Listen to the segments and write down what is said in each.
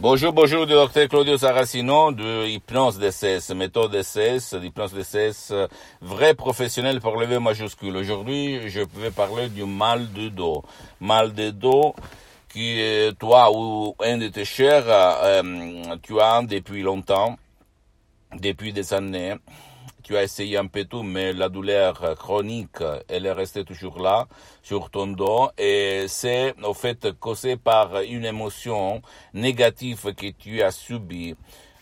Bonjour, bonjour, docteur Claudio Saracino de Hypnose DCS, méthode DCS, d'hypnose DCS, vrai professionnel pour lever majuscule. Aujourd'hui, je vais parler du mal de dos. Mal de dos qui, toi ou un de tes chers, euh, tu as depuis longtemps, depuis des années tu as essayé un peu tout, mais la douleur chronique, elle est restée toujours là, sur ton dos, et c'est au fait causé par une émotion négative que tu as subie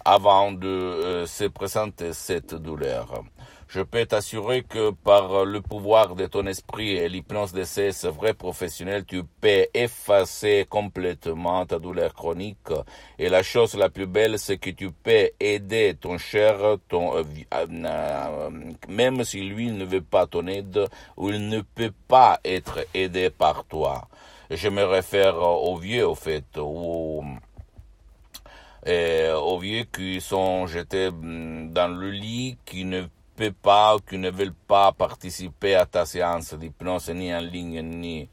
avant de euh, se présenter cette douleur. Je peux t'assurer que par le pouvoir de ton esprit et l'hypnose de ces vrais professionnels, tu peux effacer complètement ta douleur chronique. Et la chose la plus belle, c'est que tu peux aider ton cher, ton, euh, euh, même si lui ne veut pas ton aide ou il ne peut pas être aidé par toi. Je me réfère aux vieux, au fait, ou aux vieux qui sont jetés mm, dans le lit, qui ne peuvent pas, qui ne veulent pas participer à ta séance d'hypnose ni en ligne ni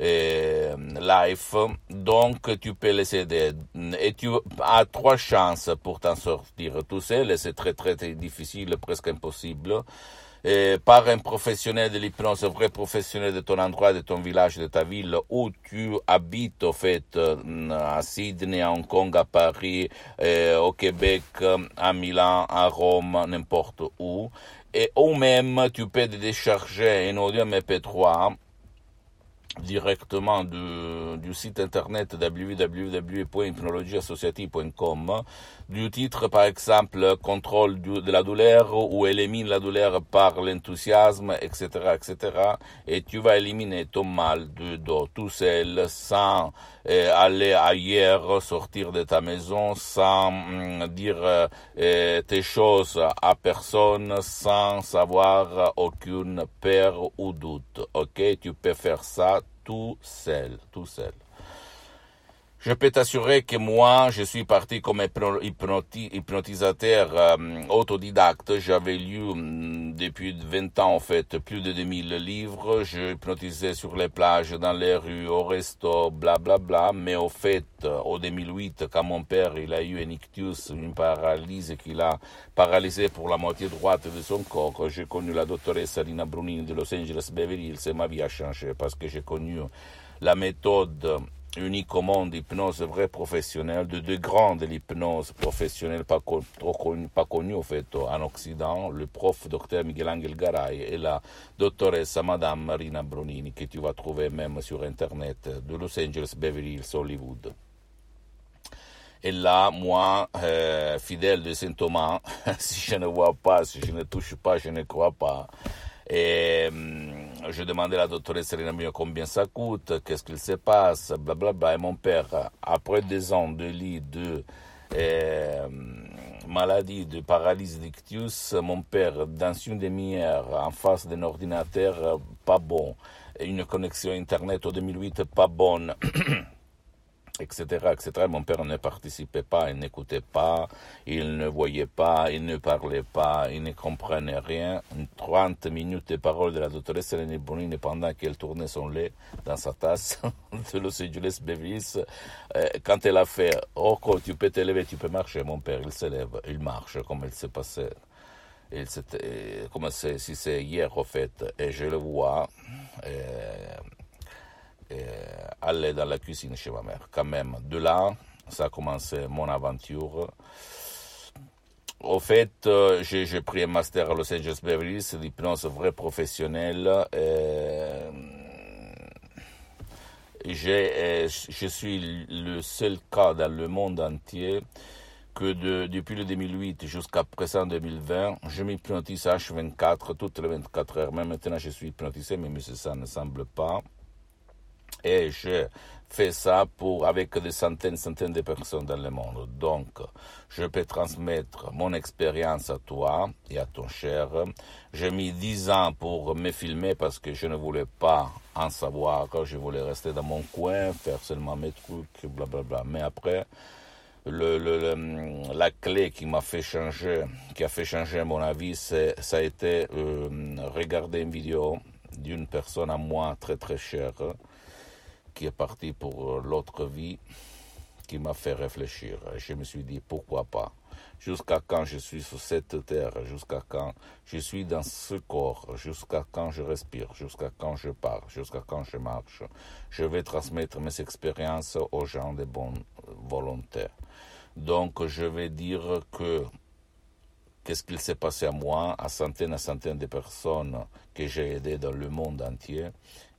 euh, live. Donc, tu peux les aider. Et tu as trois chances pour t'en sortir tout seul. C'est très, très difficile, presque impossible par un professionnel de l'hypnose, un vrai professionnel de ton endroit, de ton village, de ta ville où tu habites, au fait, euh, à Sydney, à Hong Kong, à Paris, euh, au Québec, à Milan, à Rome, n'importe où. Et ou même, tu peux décharger un audio MP3 directement du, du site internet www.hypnologieassociative.com du titre par exemple contrôle de la douleur ou élimine la douleur par l'enthousiasme etc etc et tu vas éliminer ton mal de dos tout seul sans euh, aller ailleurs sortir de ta maison sans mm, dire euh, tes choses à personne sans avoir aucune peur ou doute. Ok tu peux faire ça tout seul, tout seul. Je peux t'assurer que moi, je suis parti comme hypnotisateur euh, autodidacte. J'avais lu mm, depuis 20 ans, en fait, plus de 2000 livres. Je hypnotisais sur les plages, dans les rues, au resto, bla bla bla. Mais au fait, au 2008, quand mon père, il a eu un ictus, une paralysie qu'il a paralysé pour la moitié droite de son corps, j'ai connu la doctoresse Rina Brunini de Los Angeles Beverly Hills et ma vie a changé parce que j'ai connu la méthode unique au monde d'hypnose vrai professionnelle, de deux grands de l'hypnose professionnelle, pas, connu, pas au fait en Occident, le prof docteur Miguel Angel Garay et la doctoresse Madame Marina Bronini, que tu vas trouver même sur Internet, de Los Angeles, Beverly Hills, Hollywood. Et là, moi, euh, fidèle de Saint Thomas, si je ne vois pas, si je ne touche pas, je ne crois pas. Hum, je demandais à la doctoresse Serena Mio combien ça coûte, qu'est-ce qu'il se passe, blablabla. Bla, bla. Et mon père, après des ans de lit de euh, maladie, de paralysie d'ictus, mon père, dans une demi-heure, en face d'un ordinateur pas bon, une connexion Internet au 2008 pas bonne, etc., etc. Mon père ne participait pas, il n'écoutait pas, il ne voyait pas, il ne parlait pas, il ne comprenait rien. 30 minutes de paroles de la doctoresse Hélène Bonini pendant qu'elle tournait son lait dans sa tasse de Los Angeles Bevis. Euh, quand elle a fait « Oh, tu peux te lever, tu peux marcher », mon père, il se lève, il marche comme il s'est passé. Il comme si c'est hier, au fait, et je le vois. Euh, aller dans la cuisine chez ma mère. Quand même, de là, ça a commencé mon aventure. Au fait, euh, j'ai pris un master à Los Angeles Beverly Hills d'hypnose vrai professionnel. Euh, je suis le seul cas dans le monde entier que de, depuis le 2008 jusqu'à présent 2020, je m'hypnotise H24 toutes les 24 heures. Même maintenant, je suis hypnotisé, mais ça ne semble pas. Et je fais ça pour, avec des centaines, centaines de personnes dans le monde. Donc, je peux transmettre mon expérience à toi et à ton cher. J'ai mis dix ans pour me filmer parce que je ne voulais pas en savoir. Je voulais rester dans mon coin, faire seulement mes trucs, blablabla. Mais après, la clé qui m'a fait changer, qui a fait changer mon avis, ça a été euh, regarder une vidéo d'une personne à moi très très chère qui est parti pour euh, l'autre vie, qui m'a fait réfléchir. Je me suis dit pourquoi pas? Jusqu'à quand je suis sur cette terre, jusqu'à quand je suis dans ce corps, jusqu'à quand je respire, jusqu'à quand je parle, jusqu'à quand je marche? Je vais transmettre mes expériences aux gens de bonne volonté. Donc je vais dire que qu'est-ce qu'il s'est passé à moi, à centaines et centaines de personnes que j'ai aidées dans le monde entier,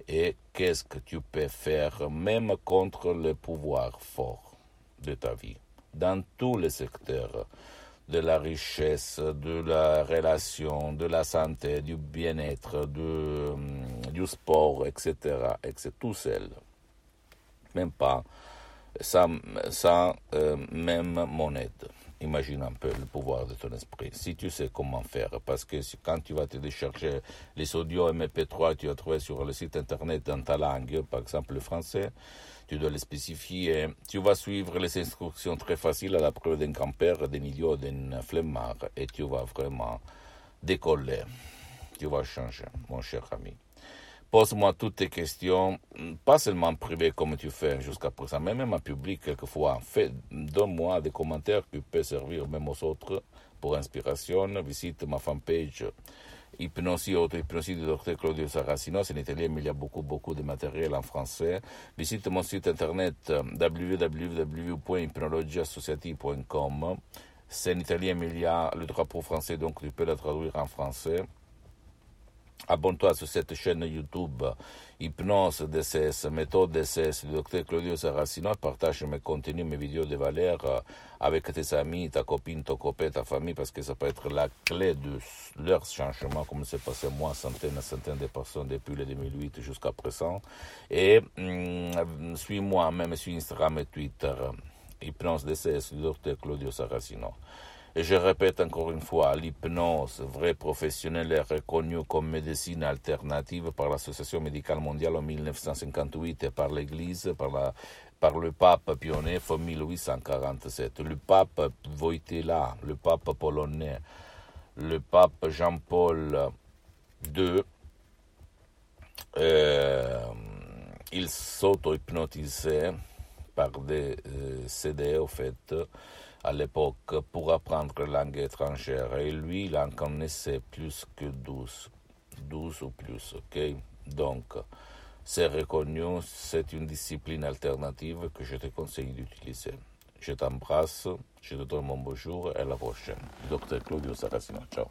et qu'est-ce que tu peux faire même contre le pouvoir fort de ta vie, dans tous les secteurs de la richesse, de la relation, de la santé, du bien-être, du sport, etc., etc. Tout seul. Même pas, sans, euh, même monnaie. Imagine un peu le pouvoir de ton esprit. Si tu sais comment faire, parce que quand tu vas te décharger les audios MP3, tu vas trouver sur le site internet dans ta langue, par exemple le français, tu dois les spécifier. Tu vas suivre les instructions très faciles à la preuve d'un campeur, d'un idiot, d'un flemmard, et tu vas vraiment décoller. Tu vas changer, mon cher ami. Pose-moi toutes tes questions, pas seulement privées comme tu fais jusqu'à présent, mais même en public quelquefois. Fais, donne-moi des commentaires qui peuvent servir même aux autres pour inspiration. Visite ma fanpage Hypnosie, auto-hypnosie du docteur Claudio Saracino. C'est en italien, mais il y a beaucoup, beaucoup de matériel en français. Visite mon site internet www.hypnologieassociative.com. C'est en italien, mais il y a le drapeau français, donc tu peux le traduire en français. Abonne-toi sur cette chaîne YouTube Hypnose DCS, méthode DCS du docteur Claudio Saracino. Partage mes contenus, mes vidéos de valeur euh, avec tes amis, ta copine, ton copain, ta famille, parce que ça peut être la clé de leur changement, comme c'est passé moi, centaines et centaines de personnes depuis le 2008 jusqu'à présent. Et hum, suis-moi même sur Instagram et Twitter. Hypnose DCS du docteur Claudio Saracino. Et je répète encore une fois, l'hypnose, vrai professionnel, est reconnue comme médecine alternative par l'Association médicale mondiale en 1958 et par l'Église, par, par le pape Pionnet en 1847. Le pape Wojtyla, le pape polonais, le pape Jean-Paul II, euh, il s'auto-hypnotisait par des euh, CD, au fait, à l'époque pour apprendre langue étrangère. Et lui, il en connaissait plus que 12. 12 ou plus, ok? Donc, c'est reconnu, c'est une discipline alternative que je te conseille d'utiliser. Je t'embrasse, je te donne mon bonjour et à la prochaine. Docteur Claudio Saracino, ciao.